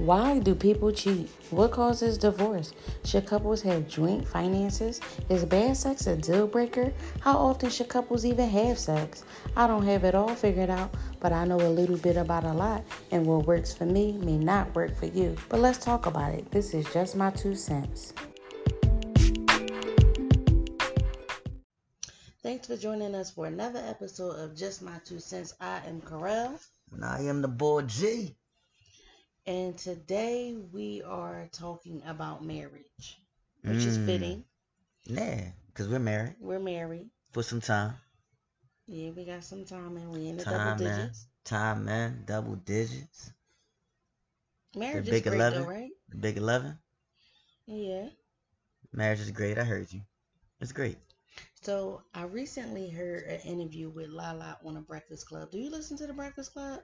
Why do people cheat? What causes divorce? Should couples have joint finances? Is bad sex a deal breaker? How often should couples even have sex? I don't have it all figured out, but I know a little bit about a lot, and what works for me may not work for you. But let's talk about it. This is just my two cents. Thanks for joining us for another episode of Just My Two Cents. I am Carell. And I am the boy G. And today we are talking about marriage, which mm. is fitting. Yeah, because we're married. We're married. For some time. Yeah, we got some time and we in the time, double digits. Man. Time, man. Double digits. Marriage the big is great 11, though, right? The big 11? Yeah. Marriage is great. I heard you. It's great. So I recently heard an interview with Lala on the Breakfast Club. Do you listen to the Breakfast Club?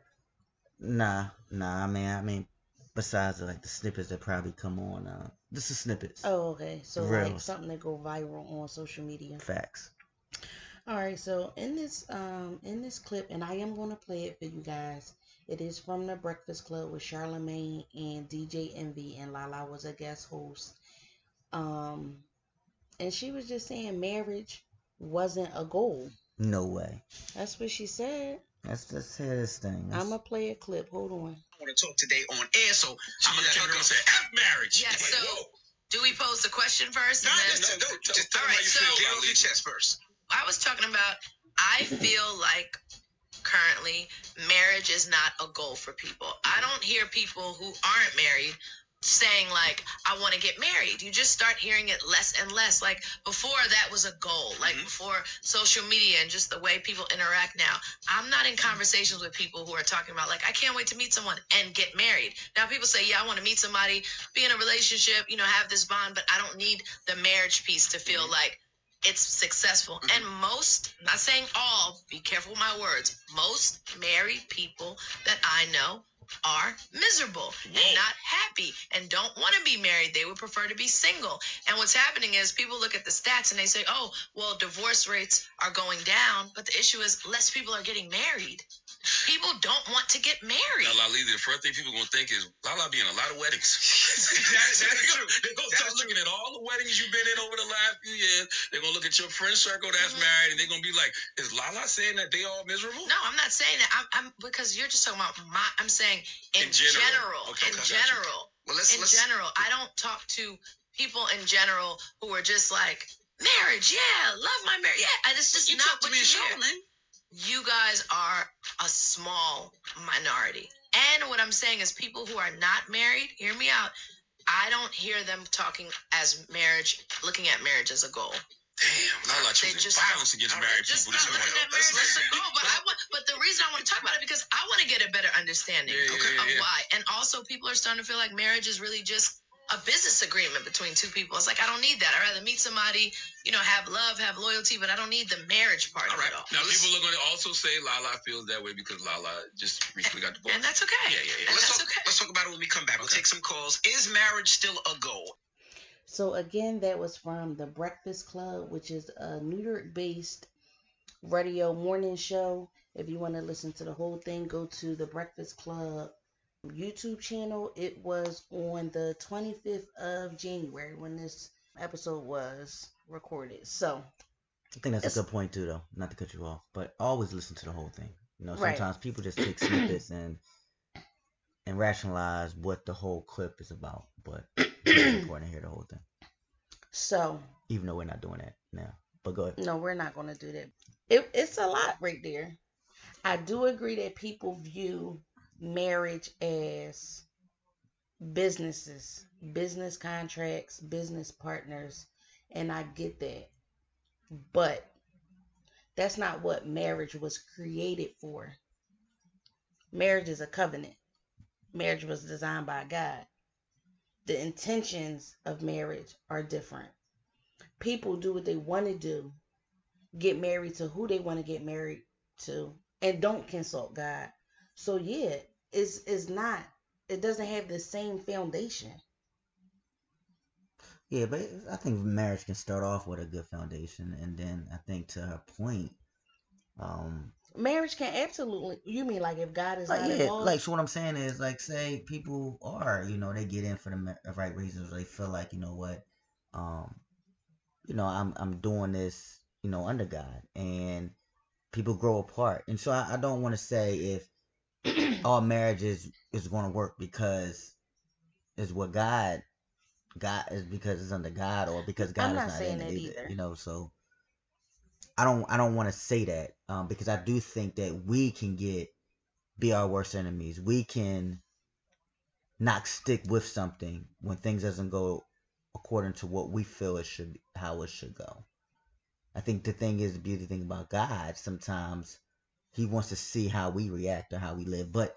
Nah, nah. I mean, I mean, besides like the snippets that probably come on, uh, this is snippets. Oh, okay. So like something that go viral on social media. Facts. All right. So in this um in this clip, and I am gonna play it for you guys. It is from the Breakfast Club with Charlemagne and DJ Envy, and Lala was a guest host. Um, and she was just saying marriage wasn't a goal. No way. That's what she said. Let's just hear this thing. I'm gonna play a clip. Hold on. I want to talk today on air, so I'm gonna let her go. Say F marriage. Yeah. So, do we pose the question first? No, then... just, no, just tell all right, so, Get off your chest first. I was talking about. I feel like currently marriage is not a goal for people. I don't hear people who aren't married saying like I want to get married. You just start hearing it less and less. Like before that was a goal. Like mm-hmm. before social media and just the way people interact now. I'm not in conversations with people who are talking about like I can't wait to meet someone and get married. Now people say, "Yeah, I want to meet somebody, be in a relationship, you know, have this bond, but I don't need the marriage piece to feel mm-hmm. like it's successful. Mm-hmm. And most, not saying all, be careful with my words, most married people that I know are miserable Whoa. and not happy and don't want to be married. They would prefer to be single. And what's happening is people look at the stats and they say, oh, well, divorce rates are going down. But the issue is less people are getting married. People don't want to get married. Now, Lali, the first thing people are going to think is Lala be in a lot of weddings. that, that is true. They're going to start looking at all the weddings you've been in over the last few years. They're going to look at your friend circle that's mm-hmm. married, and they're going to be like, is Lala saying that they all miserable? No, I'm not saying that. I'm, I'm because you're just talking about my. I'm saying in, in general. general okay, in okay, general. Well, let's, in let's, general, I don't talk to people in general who are just like marriage. Yeah, love my marriage. Yeah, and it's just you not what you hear you guys are a small minority. And what I'm saying is, people who are not married, hear me out. I don't hear them talking as marriage, looking at marriage as a goal. Damn, not like choosing just violence against married just people. Just not looking at marriage as a goal. But I want, but the reason I want to talk about it because I want to get a better understanding yeah, yeah, of yeah. why. And also, people are starting to feel like marriage is really just a business agreement between two people. It's like I don't need that. I'd rather meet somebody, you know, have love, have loyalty, but I don't need the marriage part all right. of it all. Now people are going to also say Lala feels that way because Lala just recently got divorced. And that's okay. Yeah, yeah, yeah. let's talk, okay. Let's talk about it when we come back. Okay. We'll take some calls. Is marriage still a goal? So again, that was from the Breakfast Club, which is a New York-based radio morning show. If you want to listen to the whole thing, go to the Breakfast Club YouTube channel. It was on the 25th of January when this episode was recorded. So I think that's a good point too, though. Not to cut you off, but always listen to the whole thing. You know, sometimes right. people just take snippets and and rationalize what the whole clip is about, but it's important to hear the whole thing. So even though we're not doing that now, but go ahead. No, we're not going to do that. It, it's a lot right there. I do agree that people view marriage as businesses, business contracts, business partners, and I get that. But that's not what marriage was created for. Marriage is a covenant. Marriage was designed by God. The intentions of marriage are different. People do what they want to do, get married to who they want to get married to, and don't consult God. So yeah, it's it's not it doesn't have the same foundation. Yeah, but I think marriage can start off with a good foundation, and then I think to her point, um, marriage can absolutely. You mean like if God is like not yeah, involved? like so what I'm saying is like say people are you know they get in for the the right reasons. They feel like you know what, um, you know I'm I'm doing this you know under God and people grow apart. And so I, I don't want to say if all marriages is going to work because it's what God God is because it's under God or because God I'm is not not in it either. either. You know, so I don't I don't want to say that um, because I do think that we can get be our worst enemies. We can not stick with something when things doesn't go according to what we feel it should how it should go. I think the thing is the beauty thing about God. Sometimes He wants to see how we react or how we live. But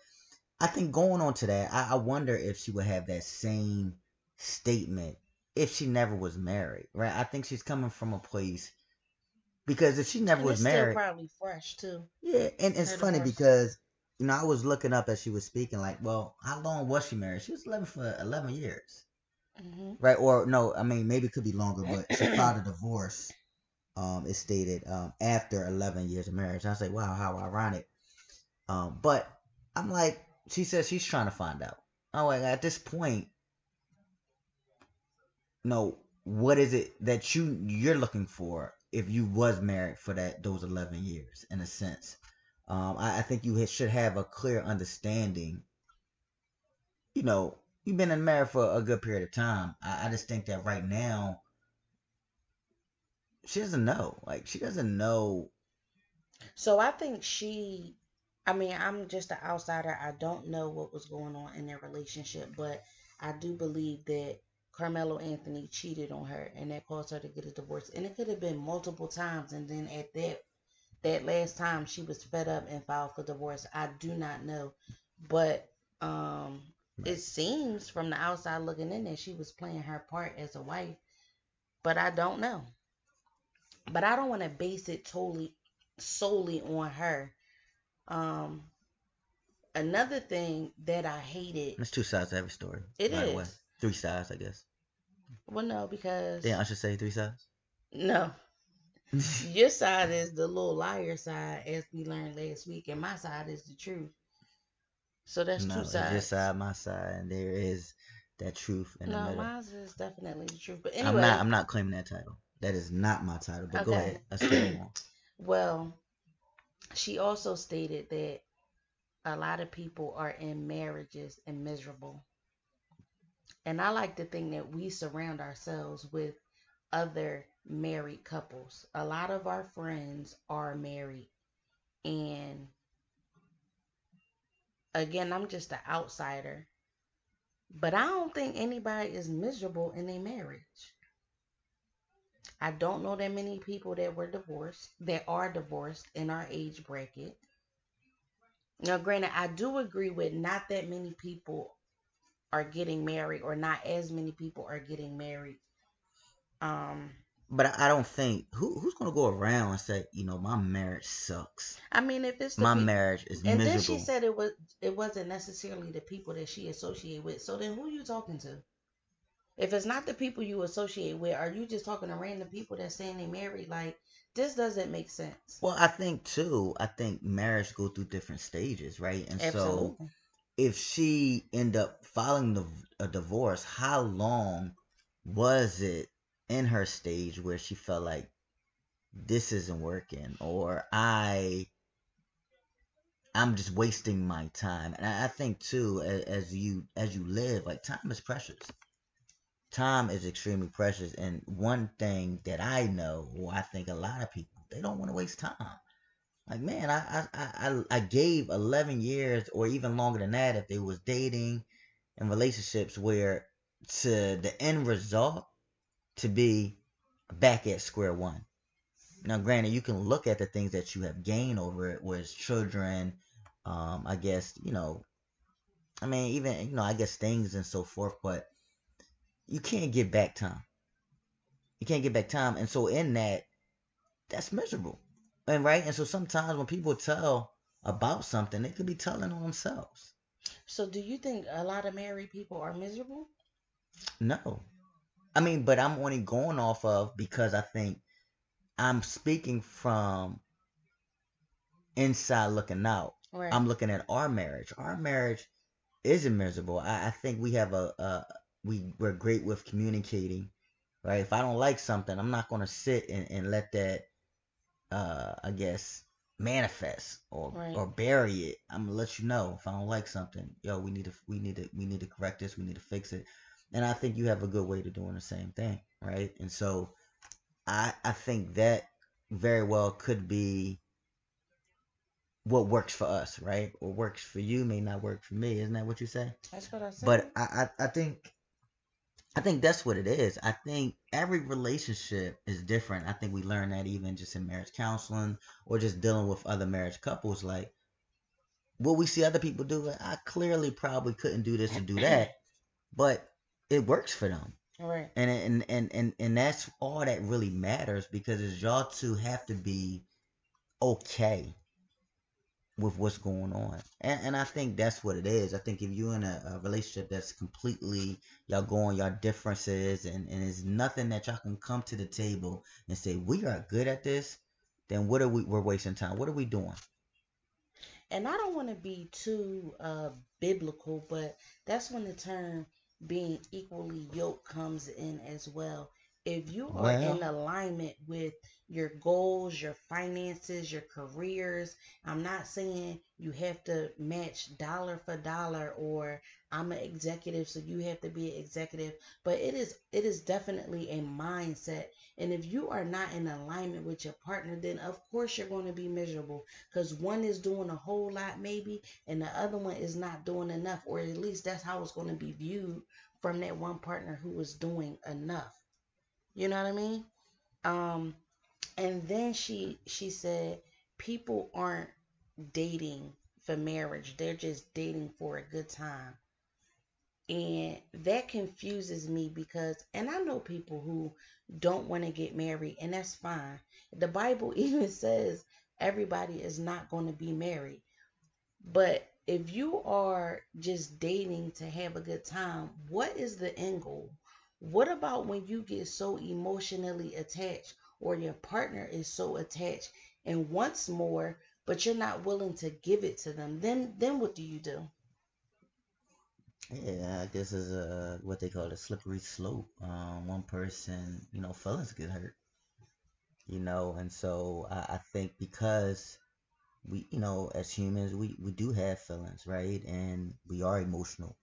I think going on to that, I, I wonder if she would have that same statement if she never was married, right? I think she's coming from a place because if she never And was married, probably fresh too. yeah, and it's funny because you know I was looking up as she was speaking, like, well, how long was she married? She was living for eleven years, hmm right? Or no, I mean maybe it could be longer, but she filed a divorce. Um, it stated um after eleven years of marriage. I was like, wow, how ironic. Um, but I'm like, she says she's trying to find out. Oh, like at this point, no, what is it that you you're looking for if you was married for that those 11 years in a sense um i, I think you should have a clear understanding you know you've been in marriage for a good period of time I, I just think that right now she doesn't know like she doesn't know So I think she. I mean, I'm just an outsider. I don't know what was going on in their relationship, but I do believe that Carmelo Anthony cheated on her, and that caused her to get a divorce. And it could have been multiple times, and then at that that last time she was fed up and filed for divorce. I do not know, but um, it seems from the outside looking in that she was playing her part as a wife, but I don't know. But I don't want to base it totally solely on her. Um, another thing that I hated. there's two sides to every story It the way. three sides i guess Well, no, because yeah i should say three sides no, your side is the little liar side, as we learned last week, and my side is the truth. So that's no two sides. your side my side and there is that truth in the no, middle mine is definitely the truth. But anyway, I'm not. I'm not claiming that title. That is not my title. But go ahead. Let's go on. Well, she also stated that a lot of people are in marriages and miserable. And I like to think that we surround ourselves with other married couples. A lot of our friends are married. And again, I'm just an outsider. But I don't think anybody is miserable in their marriage. I don't know that many people that were divorced, that are divorced in our age bracket. Now, granted, I do agree with not that many people are getting married, or not as many people are getting married. Um, But I, don't think who who's gonna go around and say, you know, my marriage sucks. I mean, if it's My peop- marriage is miserable. and then she said it was it wasn't necessarily the people that she associated with. So then, who you talking to? If it's not the people you associate with, are you just talking to random people that saying they married? Like this doesn't make sense. well, I think too. I think marriage go through different stages, right? And so if she end up filing the, a divorce, how long was it in her stage where she felt like this isn't working or I I'm just wasting my time. And I, I think too, as, as you as you live, like time is precious. Time is extremely precious, and one thing that I know, or I think a lot of people, they don't want to waste time. Like man, I I, I I- gave eleven years or even longer than that if they was dating and relationships where to the end result to be back at square one. Now, granted, you can look at the things that you have gained over it, was children, um, I guess, you know, I mean, even, you know, I guess things and so forth, but you can't get back time. You can't get back time. And so, in that, that's miserable. And right? And so, sometimes when people tell about something, they could be telling on themselves. So, do you think a lot of married people are miserable? No. I mean, but I'm only going off of because I think I'm speaking from inside looking out. Right. I'm looking at our marriage. Our marriage isn't miserable. I, I think we have a, a we we're great with communicating, right? If I don't like something, I'm not gonna sit and, and let that uh I guess manifest or Right. or bury it. I'm gonna let you know if I don't like something. Yo, we need to we need to we need to correct this. We need to fix it. And I think you have a good way to doing the same thing, right? And so I I think that very well could be what works for us, right? What works for you may not work for me. Isn't that what you say? That's what I said. But I, I, I think I think that's what it is. I think every relationship is different. I think we learn that even just in marriage counseling or just dealing with other marriage couples. Like what we see other people do, I clearly probably couldn't do this or do that, but it works for them. right. And and and and and that's all that really matters because it's y'all two have to be okay with what's going on. And and I think that's what it is. I think if you're in a, a relationship that's completely y'all going y'all differences and, and there's nothing that y'all can come to the table and say, We are good at this, then what are we we're wasting time. What are we doing? And I don't want to be too uh, biblical, but that's when the term being equally yoked comes in as well. If you are Well- in alignment with your goals, your finances, your careers, I'm not saying you have to match dollar for dollar or I'm an executive so you have to be an executive, but it is it is definitely a mindset. And if you are not in alignment with your partner, then of course you're going to be miserable because one is doing a whole lot maybe and the other one is not doing enough or at least that's how it's going to be viewed from that one partner who is doing enough you know what i mean? Um and then she she said people aren't dating for marriage. They're just dating for a good time. And that confuses me because and i know people who don't want to get married and that's fine. The bible even says everybody is not going to be married. But if you are just dating to have a good time what is the end goal what about when you get so emotionally attached or your partner is so attached and wants more but you're not willing to give it to them? Then then what do you do? Yeah, I guess it's a what they call a slippery slope. Um, one person, you know, feelings get hurt, you know, and so I, I think because we, you know, as humans, we we do have feelings, right, and we are emotional,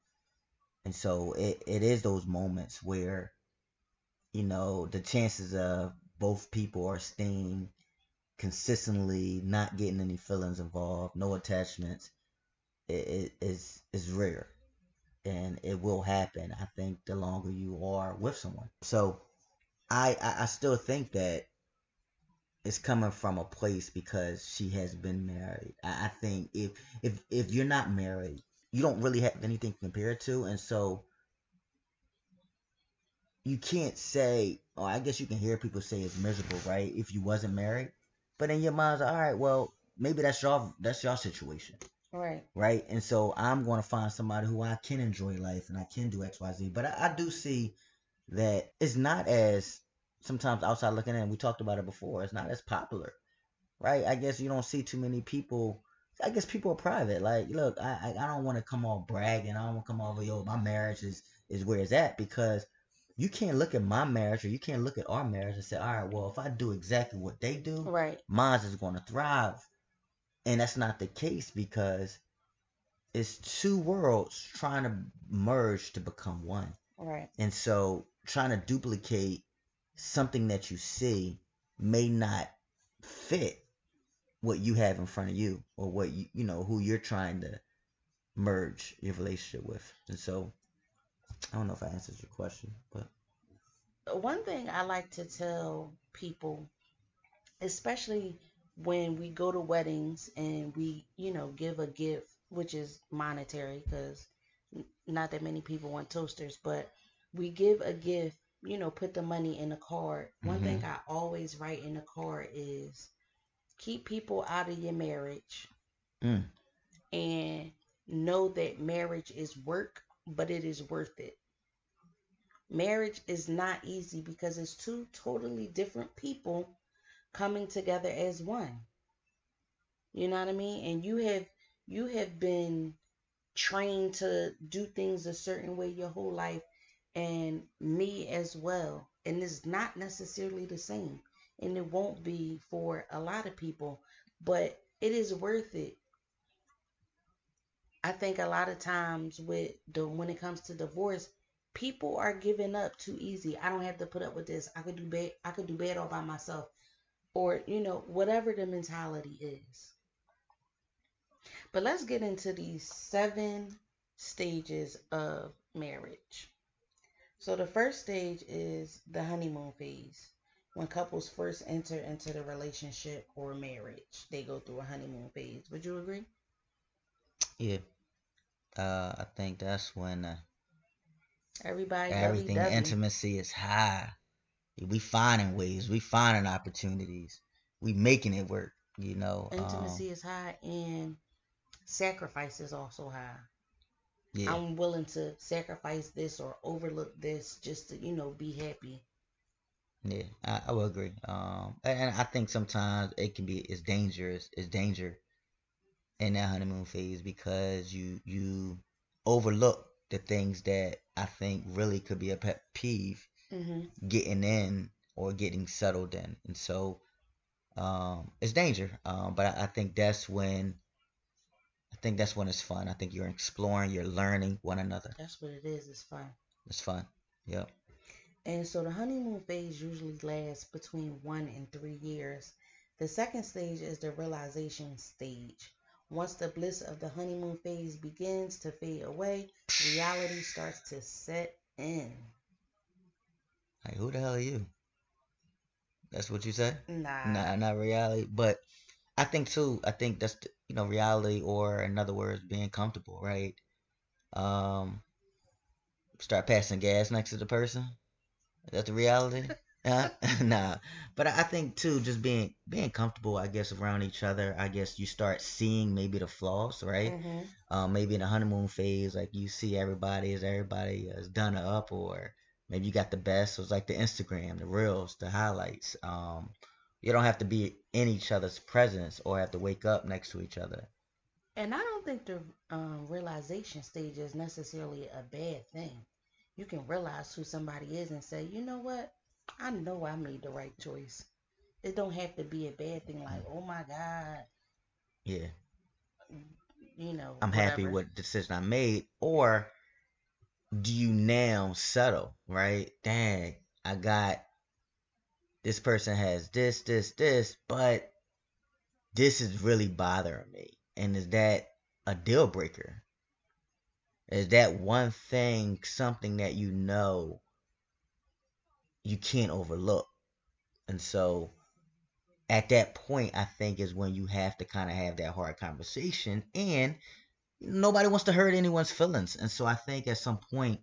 and so it, it is those moments where, you know, the chances of both people are staying consistently not getting any feelings involved, no attachments, it, is is rare and it will happen. I think the longer you are with someone. So I, I I still think that it's coming from a place because she has been married. I, I think if if if you're not married, you don't really have anything to compare it to, and so you can't say. Oh, I guess you can hear people say it's miserable, right? If you wasn't married, but in your mind's all right, well, maybe that's your that's your situation right right? And so I'm going to find somebody who I can enjoy life and I can do X, Y, Z. But I, I do see that it's not as sometimes outside looking in. We talked about it before. It's not as popular, right? I guess you don't see too many people. I guess people are private. Like, look, I I, I don't want to come off bragging. I don't want to come off yo, my marriage is is where it's at because you can't look at my marriage or you can't look at our marriage and say, all right, well, if I do exactly what they do, right mine is going to thrive. And that's not the case because it's two worlds trying to merge to become one. right And so trying to duplicate something that you see may not fit what you have in front of you or what you you know who you're trying to merge your relationship with. And so I don't know if I answered your question, but one thing I like to tell people, especially when we go to weddings and we, you know, give a gift, which is monetary, because not that many people want toasters, but we give a gift, you know, put the money in a card. One mm-hmm. thing I always write in the card is keep people out of your marriage Mm. and know that marriage is work, but it is worth it marriage is not easy because it's two totally different people coming together as one. You know what I mean? And you have you have been trained to do things a certain way your whole life and me as well. And it's not necessarily the same. And it won't be for a lot of people, but it is worth it. I think a lot of times with the when it comes to divorce, people are giving up too easy. I don't have to put up with this. I could do bad I could do bad all by myself. Or, you know, whatever the mentality is. But let's get into these seven stages of marriage. So the first stage is the honeymoon phase. When couples first enter into the relationship or marriage, they go through a honeymoon phase. Would you agree? Yeah. Uh, I think that's when uh, everybody everything intimacy is high. We finding ways, we finding opportunities, we making it work. You know, intimacy um, is high and sacrifice is also high. Yeah. I'm willing to sacrifice this or overlook this just to, you know, be happy. Yeah, I, I will agree. Um, and I think sometimes it can be it's dangerous. It's danger in that honeymoon phase because you you overlook the things that I think really could be a pet peeve mm-hmm. getting in or getting settled in, and so um, it's danger. Um, but I, I think that's when I think that's when it's fun. I think you're exploring, you're learning one another. That's what it is. It's fun. It's fun. Yep. And so the honeymoon phase usually lasts between one and three years. The second stage is the realization stage. Once the bliss of the honeymoon phase begins to fade away, reality starts to set in. Like, who the hell are you? That's what you said? Nah. Nah, not reality. But I think too. I think that's you know reality, or in other words, being comfortable, right? Um, start passing gas next to the person. Is that the reality? uh, nah, but I think too, just being being comfortable, I guess, around each other. I guess you start seeing maybe the flaws, right? Mm-hmm. Um, maybe in the honeymoon phase, like you see everybody is everybody is done up, or maybe you got the best. So it's like the Instagram, the reels, the highlights. Um, you don't have to be in each other's presence or have to wake up next to each other. And I don't think the um, realization stage is necessarily a bad thing. You can realize who somebody is and say, you know what? I know I made the right choice. It don't have to be a bad thing like, oh my God. Yeah. You know. I'm whatever. happy with the decision I made. Or do you now settle, right? Dang, I got this person has this, this, this, but this is really bothering me. And is that a deal breaker? Is that one thing something that you know you can't overlook? And so at that point, I think is when you have to kind of have that hard conversation. And nobody wants to hurt anyone's feelings. And so I think at some point,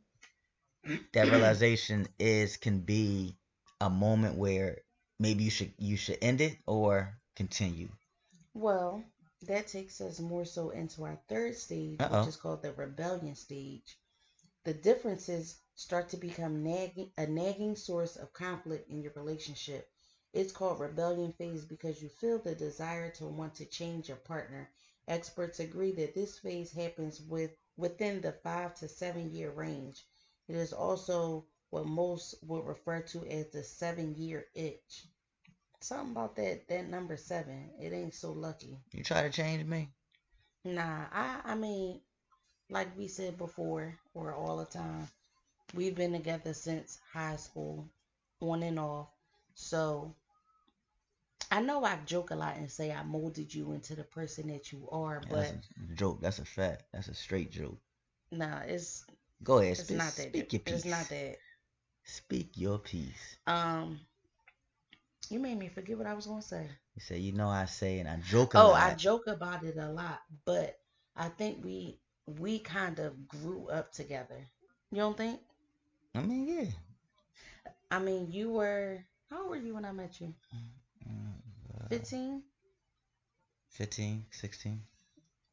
that realization is can be a moment where maybe you should you should end it or continue? Well, that takes us more so into our third stage, Uh-oh. which is called the rebellion stage. The differences start to become nagging a nagging source of conflict in your relationship. It's called rebellion phase because you feel the desire to want to change your partner. Experts agree that this phase happens with within the 5 to 7 year range. It is also what most would refer to as the seven year itch. Something about that that number seven. It ain't so lucky. You try to change me? Nah, I I mean, like we said before, or all the time, we've been together since high school, on and off. So I know I joke a lot and say I molded you into the person that you are, but that's a joke. That's a fact. That's a straight joke. Nah, it's go ahead. It's speak, not that. Speak your piece. It's not that. Speak your piece. Um, you made me forget what I was gonna say. You say, you know, I say, and I joke. oh, lot. Oh, I joke about it a lot, but I think we we kind of grew up together. You don't think? I mean, yeah. I mean, you were how old were you when I met you? Uh, 15? 15, 16.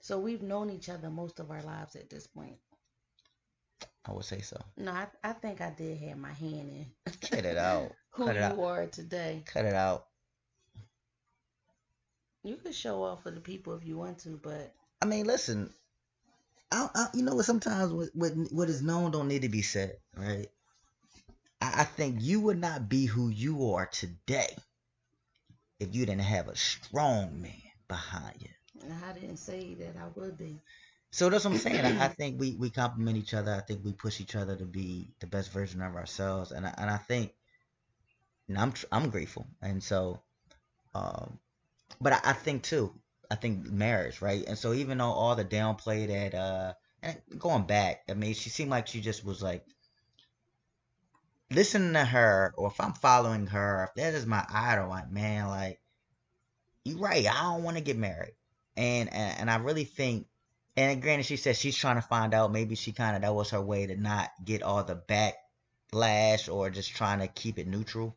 So we've known each other most of our lives at this point. I would say so. No, I, I think I did have my hand in. Cut it out. Who Cut you out. are today. Cut it out. You can show off for the people if you want to, but I mean, listen. I, I you know what? Sometimes what, what what is known don't need to be said, right? I, I think you would not be who you are today if you didn't have a strong man behind you. I didn't say that I would be. So that's what I'm saying. I, I, think we, we complement each other. I think we push each other to be the best version of ourselves, and I, and I think, and I'm I'm grateful, and so, um, but I, I think too, I think marriage, right? And so even though all the downplay that, uh, and going back, I mean, she seemed like she just was like listening to her, or if I'm following her, if that is my idol, like man, like you're right, I don't want to get married, and, and and I really think and granted, she said she's trying to find out. Maybe she kind of that was her way to not get all the backlash or just trying to keep it neutral.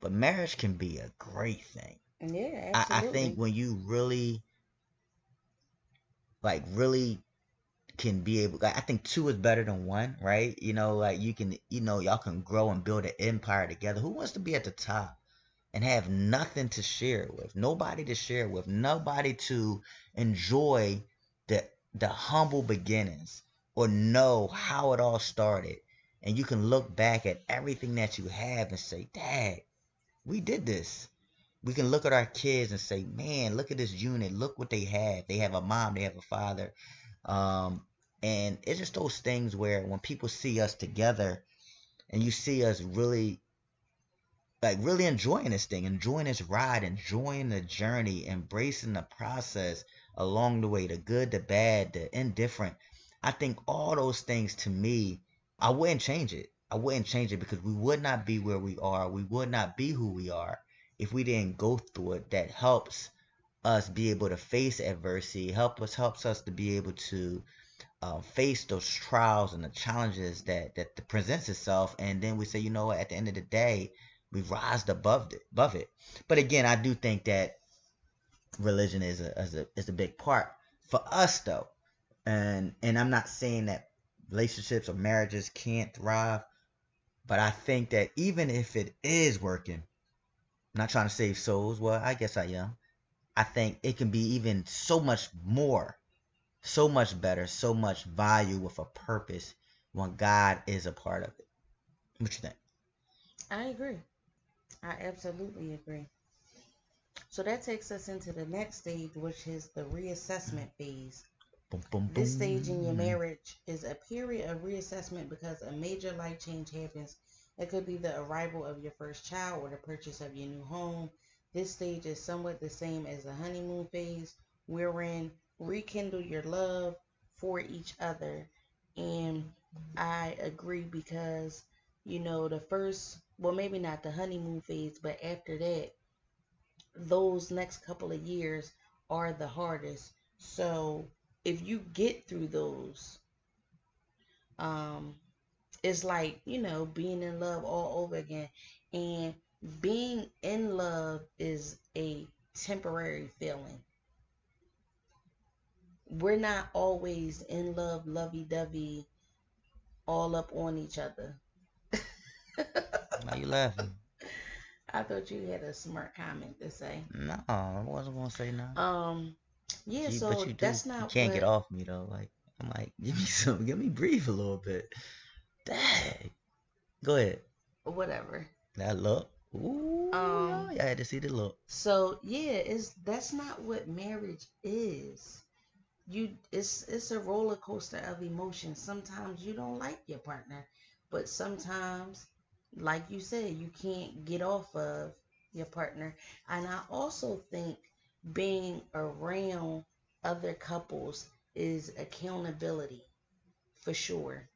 But marriage can be a great thing. Yeah, I, I think when you really, like, really can be able like, I think two is better than one, right? You know, like you can you know, y'all can grow and build an empire together. Who wants to be at the top and have nothing to share with? Nobody to share with, nobody to enjoy the the humble beginnings or know how it all started. And you can look back at everything that you have and say, Dad, we did this. We can look at our kids and say, man, look at this unit. Look what they have. They have a mom, they have a father. Um, and it's just those things where when people see us together and you see us really like really enjoying this thing, enjoying this ride, enjoying the journey, embracing the process, along the way the good, the bad, the indifferent. I think all those things to me, I wouldn't change it. I wouldn't change it because we would not be where we are. We would not be who we are if we didn't go through it. That helps us be able to face adversity. Help us helps us to be able to uh, face those trials and the challenges that that presents itself. And then we say, you know what? At the end of the day, we rise above it. Above it. But again, I do think that religion is a, is a is a big part for us though and and i'm not saying that relationships or marriages can't thrive but i think that even if it is working I'm not trying to save souls well i guess i am i think it can be even so much more so much better so much value with a purpose when god is a part of it. What you think? I agree. I absolutely agree. So that takes us into the next stage, which is the reassessment phase. Boom, boom, boom. This stage in your marriage is a period of reassessment because a major life change happens. It could be the arrival of your first child or the purchase of your new home. This stage is somewhat the same as the honeymoon phase, wherein rekindle your love for each other. And I agree because, you know, the first, well, maybe not the honeymoon phase, but after that, those next couple of years are the hardest. So if you get through those, um, it's like, you know, being in love all over again. And being in love is a temporary feeling. We're not always in love, lovey dovey, all up on each other. Why you laughing? I thought you had a smart comment to say. No, I wasn't gonna say no. Um, yeah. You, so that's not. You can't what... get off me though. Like I'm like, give me some, give me breathe a little bit. Dang. Go ahead. Whatever. That look. Ooh. Um. Yeah, I had to see the look. So yeah, it's that's not what marriage is. You, it's it's a roller coaster of emotions. Sometimes you don't like your partner, but sometimes like you said, you can't get off of your partner. And I also think being around other couples is accountability for sure.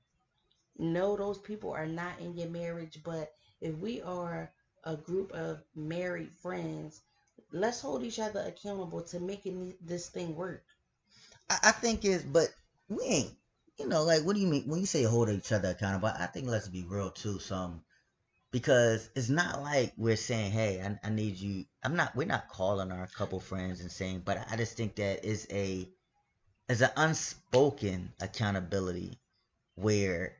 No, those people are not in your marriage, but if we are a group of married friends, let's hold each other accountable to making this thing work. I, think it's, but we ain't, you know, like, what do you mean when you say hold each other accountable? I think let's be real too. Some because it's not like we're saying, "Hey, I, I need you." I'm not. We're not calling our couple friends and saying, but I just think that is a is an unspoken accountability where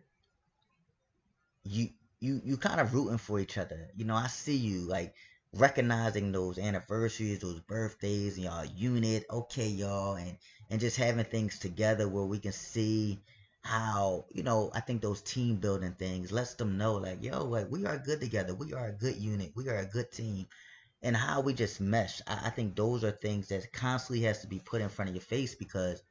you you you kind of rooting for each other. You know, I see you like recognizing those anniversaries, those birthdays, and y'all unit, okay, y'all, and and just having things together where we can see how you know I think those team building things lets them know like yo like we are good together, we are a good unit, we are a good team, and how we just mesh. I, I think those are things that constantly has to be put in front of your face because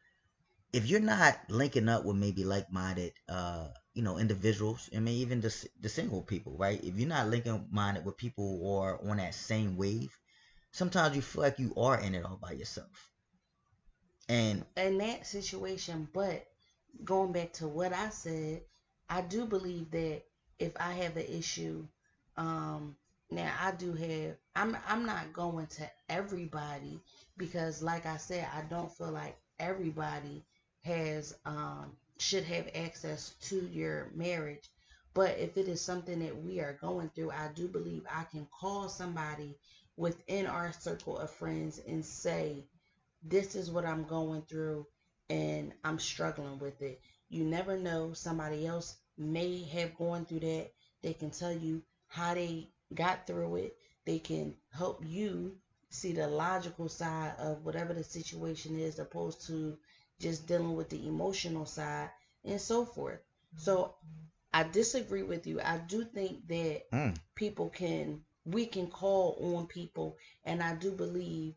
if you're not linking up with maybe like-minded uh you know individuals i mean even the, the single people right? If you're not linking minded with people or on that same wave sometimes you feel like you are in it all by yourself. And in that situation but going back to what i said i do believe that if i have an issue um now i do have i'm i'm not going to everybody because like i said i don't feel like everybody has um, should have access to your marriage. But if it is something that we are going through, I do believe I can call somebody within our circle of friends and say, This is what I'm going through and I'm struggling with it. You never know, somebody else may have gone through that. They can tell you how they got through it. They can help you see the logical side of whatever the situation is, opposed to just dealing with the emotional side and so forth. So I disagree with you. I do think that mm. people can we can call on people and I do believe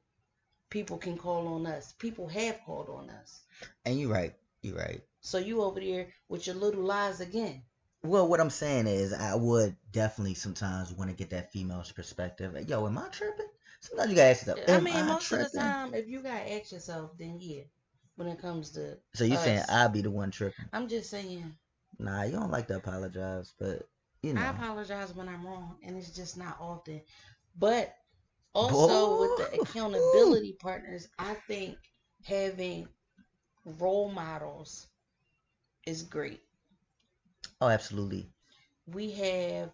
people can call on us. People have called on us. And you're right. You're right. So you over there with your little lies again. Well, what I'm saying is, I would definitely sometimes want to get that female's perspective. Like, Yo, am I tripping? Sometimes you gotta ask yourself. I mean, most tripping? of the time, if you gotta ask yourself, then yeah when it comes to. So you're saying I'll be the one tripping? I'm just saying. Nah, you don't like to apologize, but you know. I apologize when I'm wrong, and it's just not often. But also Boy. with the accountability partners, I think having role models is great. Oh, absolutely. We have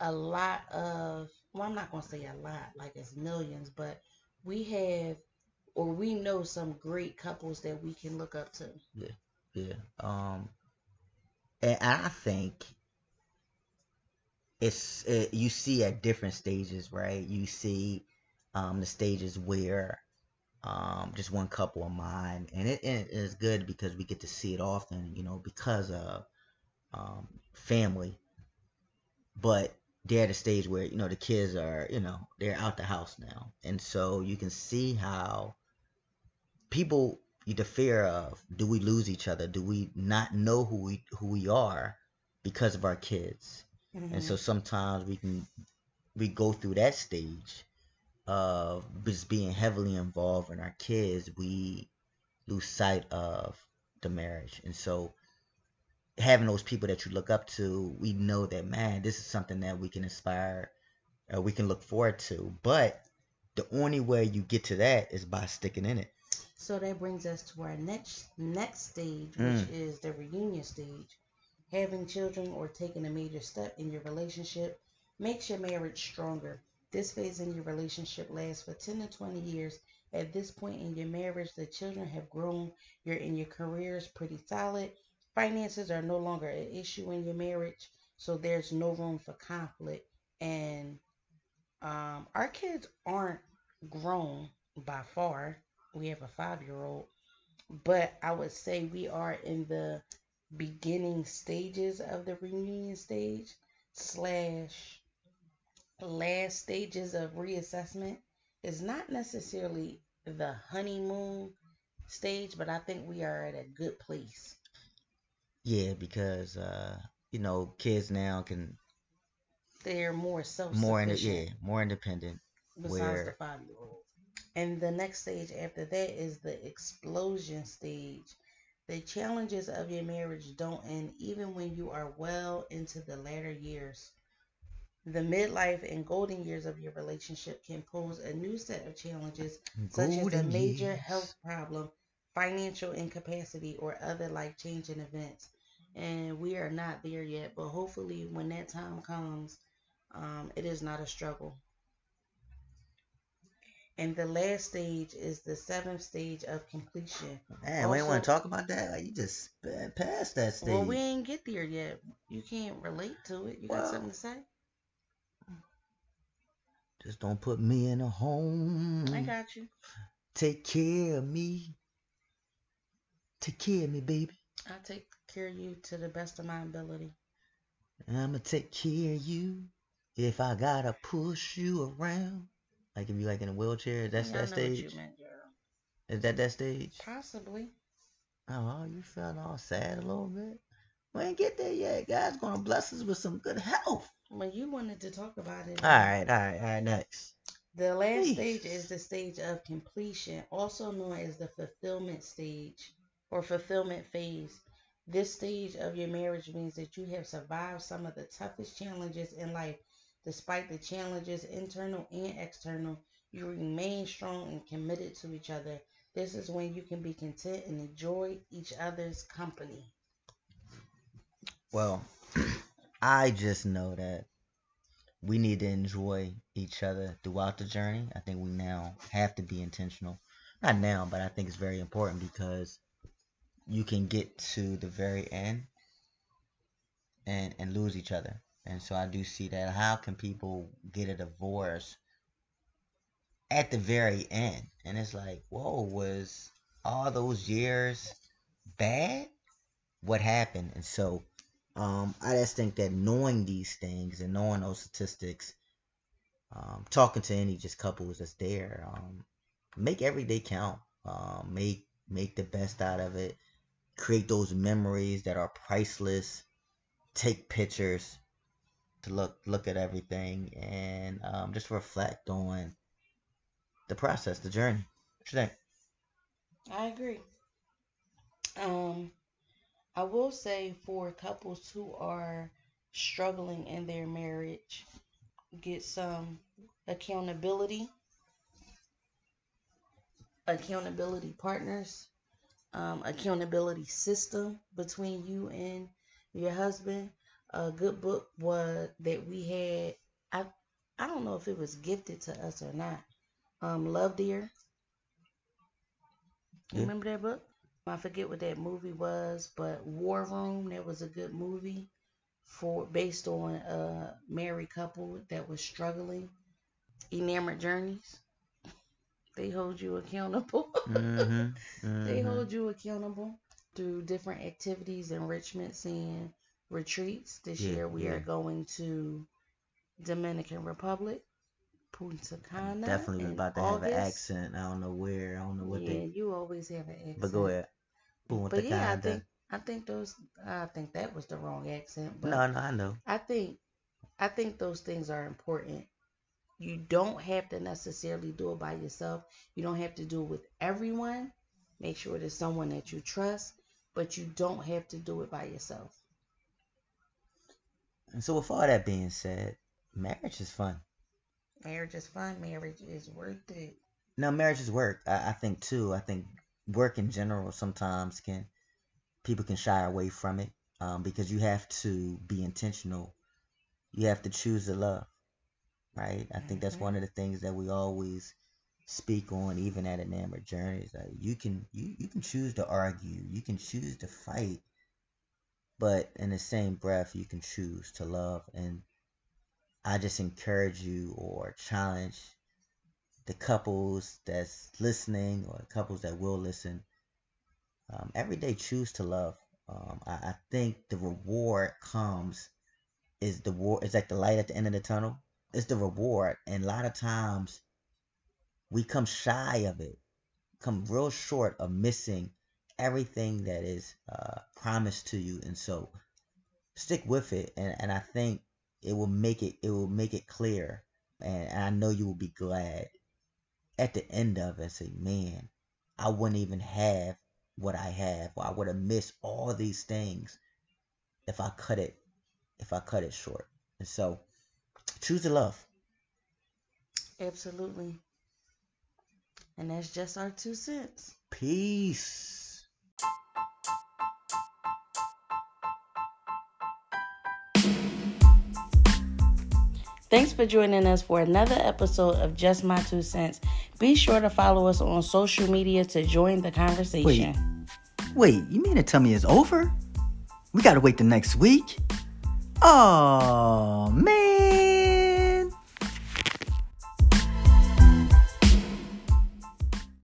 a lot of well, I'm not gonna say a lot, like it's millions, but we have or we know some great couples that we can look up to. Yeah, yeah. Um, and I think it's it, you see at different stages, right? You see um the stages where um just one couple of mine, and it, it is good because we get to see it often, you know, because of um family. But they're at a stage where you know the kids are you know they're out the house now and so you can see how people the fear of do we lose each other? Do we not know who we who we are because of our kids? Mm-hmm. And so mm-hmm. sometimes we can we go through that stage of just being heavily involved in our kids, we lose sight of the marriage. And so having those people that you look up to, we know that man, this is something that we can inspire, uh, we can look forward to. But the only way you get to that is by sticking in it. So that brings us to our next next stage, which mm. is the reunion stage. Having children or taking a major step in your relationship makes your marriage stronger. This phase in your relationship lasts for 10 to 20 years. At this point in your marriage, the children have grown. You're in your careers pretty solid. Finances are no longer an issue in your marriage, so there's no room for conflict. And um, our kids aren't grown by far we have a five year old, but I would say we are in the beginning stages of the reunion stage slash last stages of reassessment. is not necessarily the honeymoon stage, but I think we are at a good place. Yeah, because uh, you know, kids now can they're more self more ind- yeah, more independent. Besides where, the five year old. And the next stage after that is the explosion stage. The challenges of your marriage don't end even when you are well into the latter years. The midlife and golden years of your relationship can pose a new set of challenges, golden such as a major years. health problem, financial incapacity, or other life changing events. And we are not there yet, but hopefully, when that time comes, um, it is not a struggle. And the last stage is the seventh stage of completion. Man, also, we ain't want to talk about that. Like you just passed that stage. Well, we ain't get there yet. You can't relate to it. You got something to say? Just don't put me in a home. I got you. Take care of me. Take care of me, baby. I'll take care of you to the best of my ability. I'ma take care of you if I gotta push you around. Like if you like in a wheelchair, that's I that stage. Meant. Is that that stage? Possibly. Oh, you felt all sad a little bit. We ain't get there yet. God's gonna bless us with some good health. Well, you wanted to talk about it. All right, all right, all right. Next. The last stage is the stage of completion, also known as the fulfillment stage or fulfillment phase. This stage of your marriage means that you have survived some of the toughest challenges in life. Despite the challenges, internal and external, you remain strong and committed to each other. This is when you can be content and enjoy each other's company. Well, I just know that we need to enjoy each other throughout the journey. I think we now have to be intentional. Not now, but I think it's very important because you can get to the very end and and lose each other. And so I do see that. How can people get a divorce at the very end? And it's like, whoa, was all those years bad? What happened? And so um, I just think that knowing these things and knowing those statistics, um, talking to any just couples that's there, um, make every day count. Um, make make the best out of it. Create those memories that are priceless. Take pictures to look look at everything and um, just reflect on the process, the journey. What you think? I agree. Um, I will say for couples who are struggling in their marriage, get some accountability, accountability partners, um, accountability system between you and your husband. A good book was that we had. I I don't know if it was gifted to us or not. Um, Love Dare. You Yeah. remember that book? I forget what that movie was, but War Room. That was a good movie for based on a married couple that was struggling. Enamored Journeys. They hold you accountable. Mm-hmm. They hold you accountable through different activities, enrichments, and retreats. This Yeah, year we yeah. are going to Dominican Republic, Punta Cana. Definitely was about to have an accent. I don't know where. I don't know what yeah, they. you always have an accent. But go ahead. But Punta yeah, I think I think those I think that was the wrong accent. But No, no, I know. I think I think those things are important. You don't have to necessarily do it by yourself. You don't have to do it with everyone. Make sure there's someone that you trust, but you don't have to do it by yourself. And so, with all that being said, marriage is fun. Marriage is fun. Marriage is worth it. Now, marriage is work. I, I think too. I think work in general sometimes can people can shy away from it um, because you have to be intentional. You have to choose to love, right? I think that's one of the things that we always speak on, even at enamored journeys. Like you can you you can choose to argue, you can choose to fight, but in the same breath, you can choose to love. And I just encourage you or challenge the couples that's listening or couples that will listen. Um, every day, choose to love. Um, I, I think the reward comes is the war. It's like the light at the end of the tunnel. It's the reward, and a lot of times we come shy of it, come real short of missing everything that is uh, promised to you. And so, stick with it, and, and I think it will make it it will make it clear, and, I know you will be glad at the end of it. Say, man, I wouldn't even have what I have, or I would have missed all these things if I cut it if I cut it short. And so, choose to love. Absolutely. And that's just our two cents. Peace. Thanks for joining us for another episode of Just My Two Cents. Be sure to follow us on social media to join the conversation. Wait, you mean to tell me it's over? We gotta wait the next week? Oh, man.